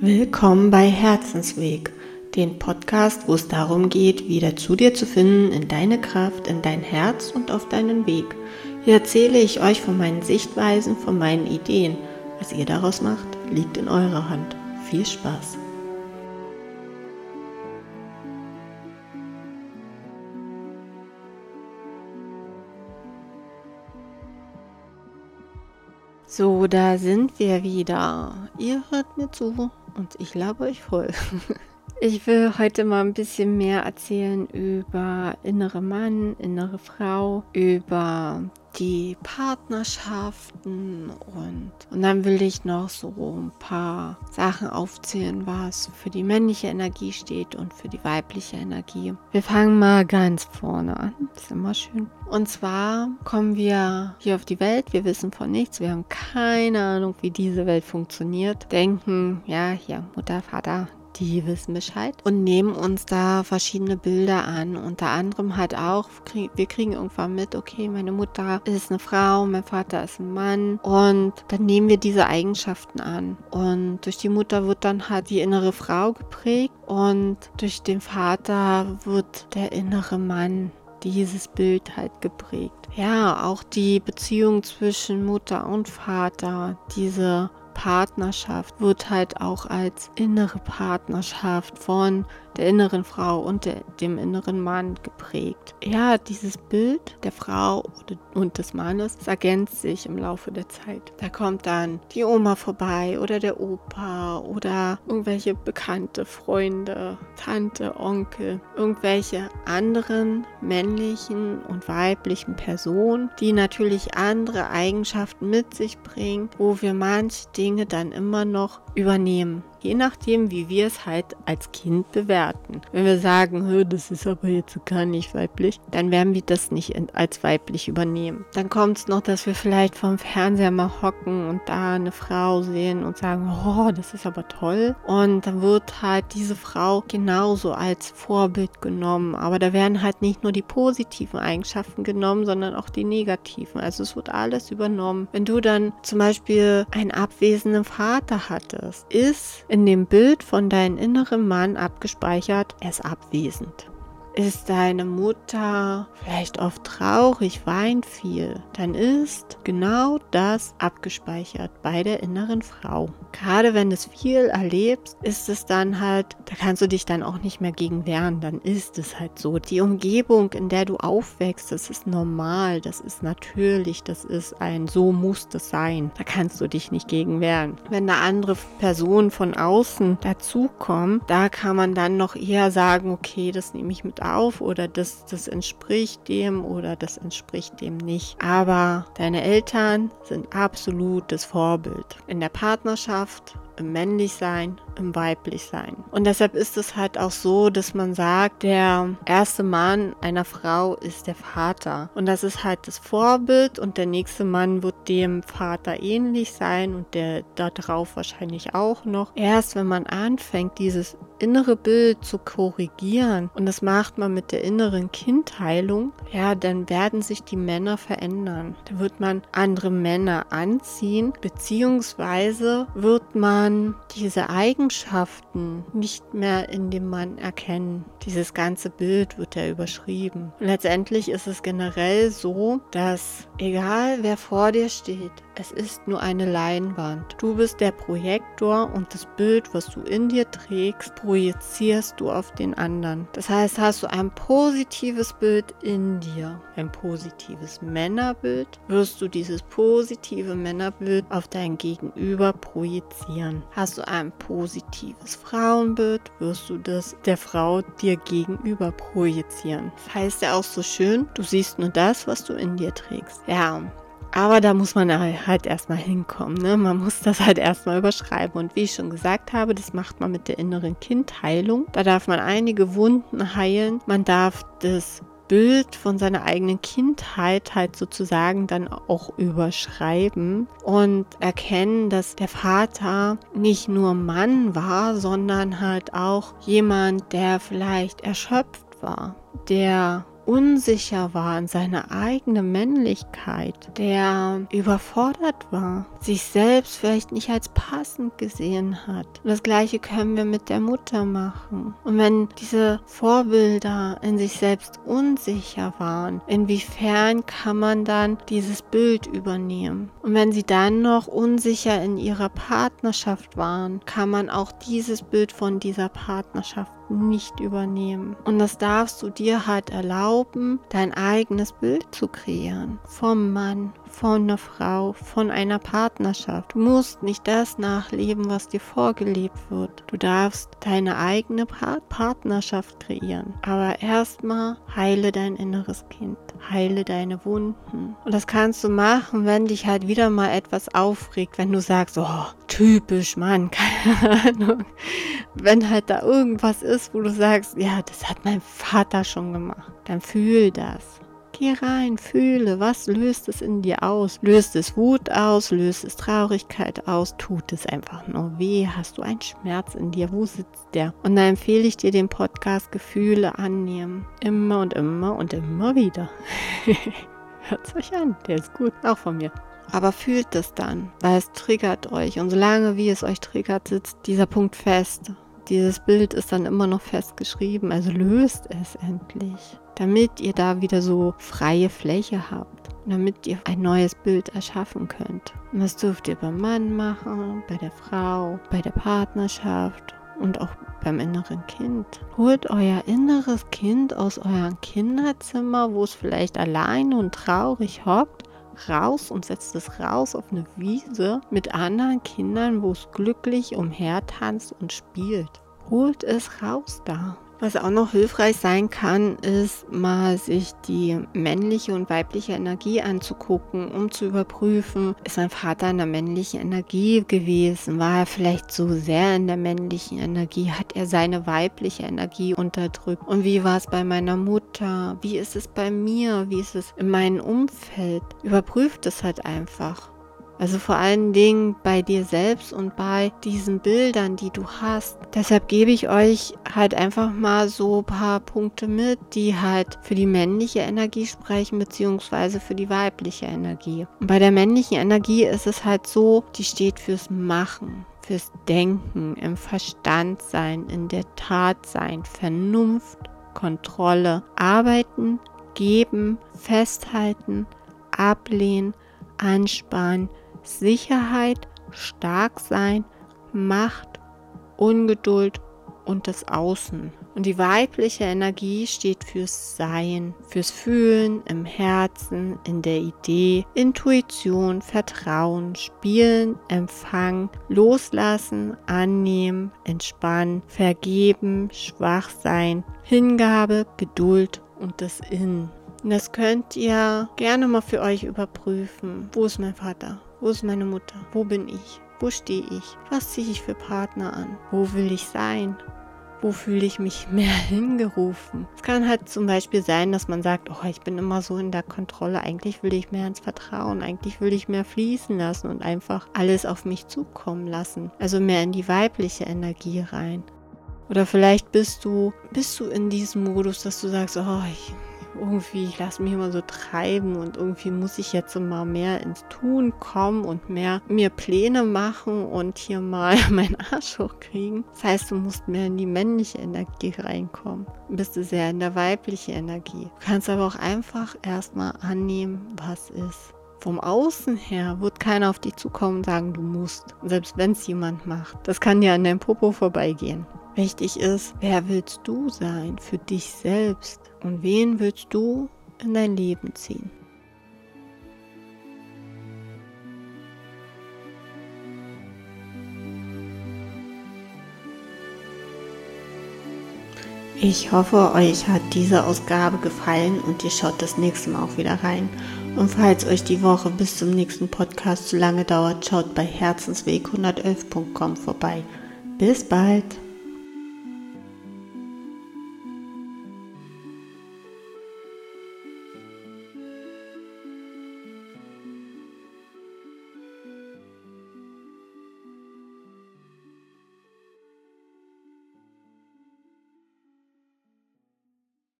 Willkommen bei Herzensweg, den Podcast, wo es darum geht, wieder zu dir zu finden, in deine Kraft, in dein Herz und auf deinen Weg. Hier erzähle ich euch von meinen Sichtweisen, von meinen Ideen. Was ihr daraus macht, liegt in eurer Hand. Viel Spaß! So, da sind wir wieder. Ihr hört mir zu und ich glaube euch voll. Ich will heute mal ein bisschen mehr erzählen über innere Mann, innere Frau, über die Partnerschaften und, und dann will ich noch so ein paar Sachen aufzählen, was für die männliche Energie steht und für die weibliche Energie. Wir fangen mal ganz vorne an. Ist immer schön. Und zwar kommen wir hier auf die Welt, wir wissen von nichts, wir haben keine Ahnung, wie diese Welt funktioniert. Denken, ja, hier, Mutter, Vater, die wissen Bescheid und nehmen uns da verschiedene Bilder an. Unter anderem halt auch, wir kriegen irgendwann mit, okay, meine Mutter ist eine Frau, mein Vater ist ein Mann und dann nehmen wir diese Eigenschaften an. Und durch die Mutter wird dann halt die innere Frau geprägt und durch den Vater wird der innere Mann dieses Bild halt geprägt. Ja, auch die Beziehung zwischen Mutter und Vater, diese Partnerschaft wird halt auch als innere Partnerschaft von der inneren Frau und der, dem inneren Mann geprägt. Ja, dieses Bild der Frau und des Mannes ergänzt sich im Laufe der Zeit. Da kommt dann die Oma vorbei oder der Opa oder irgendwelche bekannte Freunde, Tante, Onkel, irgendwelche anderen männlichen und weiblichen Personen, die natürlich andere Eigenschaften mit sich bringen, wo wir manche Dinge dann immer noch übernehmen. Je nachdem, wie wir es halt als Kind bewerten. Wenn wir sagen, das ist aber jetzt gar nicht weiblich, dann werden wir das nicht als weiblich übernehmen. Dann kommt es noch, dass wir vielleicht vom Fernseher mal hocken und da eine Frau sehen und sagen, oh, das ist aber toll. Und dann wird halt diese Frau genauso als Vorbild genommen. Aber da werden halt nicht nur die positiven Eigenschaften genommen, sondern auch die negativen. Also es wird alles übernommen. Wenn du dann zum Beispiel einen abwesenden Vater hattest, ist in dem Bild von deinem inneren Mann abgespeichert, er ist abwesend. Ist deine Mutter vielleicht oft traurig, weint viel, dann ist genau das abgespeichert bei der inneren Frau. Gerade wenn du es viel erlebst, ist es dann halt, da kannst du dich dann auch nicht mehr gegen wehren, dann ist es halt so. Die Umgebung, in der du aufwächst, das ist normal, das ist natürlich, das ist ein, so muss das sein. Da kannst du dich nicht gegen wehren. Wenn eine andere Person von außen dazukommt, da kann man dann noch eher sagen, okay, das nehme ich mit auf oder das, das entspricht dem oder das entspricht dem nicht. Aber deine Eltern sind absolutes Vorbild. In der Partnerschaft, im Männlichsein, im Weiblichsein. Und deshalb ist es halt auch so, dass man sagt, der erste Mann einer Frau ist der Vater. Und das ist halt das Vorbild und der nächste Mann wird dem Vater ähnlich sein und der darauf wahrscheinlich auch noch. Erst wenn man anfängt, dieses innere Bild zu korrigieren und das macht man mit der inneren Kindheilung, ja, dann werden sich die Männer verändern. Da wird man andere Männer anziehen, beziehungsweise wird man diese Eigenschaften nicht mehr in dem Mann erkennen. Dieses ganze Bild wird ja überschrieben. Letztendlich ist es generell so, dass egal wer vor dir steht, es ist nur eine Leinwand. Du bist der Projektor und das Bild, was du in dir trägst, projizierst du auf den anderen. Das heißt, hast du ein positives Bild in dir, ein positives Männerbild, wirst du dieses positive Männerbild auf dein Gegenüber projizieren. Hast du ein positives Frauenbild, wirst du das der Frau dir gegenüber projizieren. Das heißt ja auch so schön, du siehst nur das, was du in dir trägst. Ja, aber da muss man halt erstmal hinkommen. Ne? Man muss das halt erstmal überschreiben. Und wie ich schon gesagt habe, das macht man mit der inneren Kindheilung. Da darf man einige Wunden heilen. Man darf das Bild von seiner eigenen Kindheit halt sozusagen dann auch überschreiben und erkennen, dass der Vater nicht nur Mann war, sondern halt auch jemand, der vielleicht erschöpft war, der unsicher war in seiner eigenen Männlichkeit, der überfordert war, sich selbst vielleicht nicht als passend gesehen hat. Und das gleiche können wir mit der Mutter machen. Und wenn diese Vorbilder in sich selbst unsicher waren, inwiefern kann man dann dieses Bild übernehmen? Und wenn sie dann noch unsicher in ihrer Partnerschaft waren, kann man auch dieses Bild von dieser Partnerschaft nicht übernehmen. Und das darfst du dir halt erlauben, dein eigenes Bild zu kreieren. Vom Mann, von einer Frau, von einer Partnerschaft. Du musst nicht das nachleben, was dir vorgelebt wird. Du darfst deine eigene Partnerschaft kreieren. Aber erstmal heile dein inneres Kind. Heile deine Wunden. Und das kannst du machen, wenn dich halt wieder mal etwas aufregt, wenn du sagst, oh, typisch Mann, keine Ahnung. Wenn halt da irgendwas ist, wo du sagst, ja, das hat mein Vater schon gemacht, dann fühl das. Geh rein, fühle, was löst es in dir aus? Löst es Wut aus? Löst es Traurigkeit aus? Tut es einfach nur weh? Hast du einen Schmerz in dir? Wo sitzt der? Und da empfehle ich dir den Podcast Gefühle annehmen. Immer und immer und immer wieder. Hört euch an, der ist gut, auch von mir. Aber fühlt es dann, weil es triggert euch. Und solange wie es euch triggert, sitzt dieser Punkt fest. Dieses Bild ist dann immer noch festgeschrieben, also löst es endlich, damit ihr da wieder so freie Fläche habt, damit ihr ein neues Bild erschaffen könnt. Und das dürft ihr beim Mann machen, bei der Frau, bei der Partnerschaft und auch beim inneren Kind. Holt euer inneres Kind aus eurem Kinderzimmer, wo es vielleicht alleine und traurig hockt raus und setzt es raus auf eine Wiese mit anderen Kindern, wo es glücklich umhertanzt und spielt. Holt es raus da. Was auch noch hilfreich sein kann, ist mal sich die männliche und weibliche Energie anzugucken, um zu überprüfen, ist mein Vater in der männlichen Energie gewesen? War er vielleicht so sehr in der männlichen Energie? Hat er seine weibliche Energie unterdrückt? Und wie war es bei meiner Mutter? Wie ist es bei mir? Wie ist es in meinem Umfeld? Überprüft es halt einfach. Also vor allen Dingen bei dir selbst und bei diesen Bildern, die du hast. Deshalb gebe ich euch halt einfach mal so ein paar Punkte mit, die halt für die männliche Energie sprechen, beziehungsweise für die weibliche Energie. Und bei der männlichen Energie ist es halt so, die steht fürs Machen fürs Denken, im Verstand sein, in der Tat sein, Vernunft, Kontrolle, arbeiten, geben, festhalten, ablehnen, anspannen, Sicherheit, stark sein, Macht, Ungeduld und das Außen. Und die weibliche Energie steht fürs Sein, fürs Fühlen im Herzen, in der Idee, Intuition, Vertrauen, Spielen, Empfang, Loslassen, Annehmen, Entspannen, Vergeben, Schwachsein, Hingabe, Geduld und das Innen. Und das könnt ihr gerne mal für euch überprüfen. Wo ist mein Vater? Wo ist meine Mutter? Wo bin ich? Wo stehe ich? Was ziehe ich für Partner an? Wo will ich sein? Wo fühle ich mich mehr hingerufen? Es kann halt zum Beispiel sein, dass man sagt, oh, ich bin immer so in der Kontrolle. Eigentlich will ich mehr ins Vertrauen. Eigentlich will ich mehr fließen lassen und einfach alles auf mich zukommen lassen. Also mehr in die weibliche Energie rein. Oder vielleicht bist du, bist du in diesem Modus, dass du sagst, oh, ich irgendwie, ich lasse mich immer so treiben und irgendwie muss ich jetzt mal mehr ins Tun kommen und mehr mir Pläne machen und hier mal meinen Arsch hochkriegen. Das heißt, du musst mehr in die männliche Energie reinkommen. Bist du sehr in der weiblichen Energie. Du kannst aber auch einfach erstmal annehmen, was ist. Vom Außen her wird keiner auf dich zukommen und sagen, du musst. Selbst wenn es jemand macht. Das kann dir an deinem Popo vorbeigehen. Wichtig ist, wer willst du sein für dich selbst? Und wen willst du in dein Leben ziehen? Ich hoffe, euch hat diese Ausgabe gefallen und ihr schaut das nächste Mal auch wieder rein. Und falls euch die Woche bis zum nächsten Podcast zu lange dauert, schaut bei herzensweg111.com vorbei. Bis bald!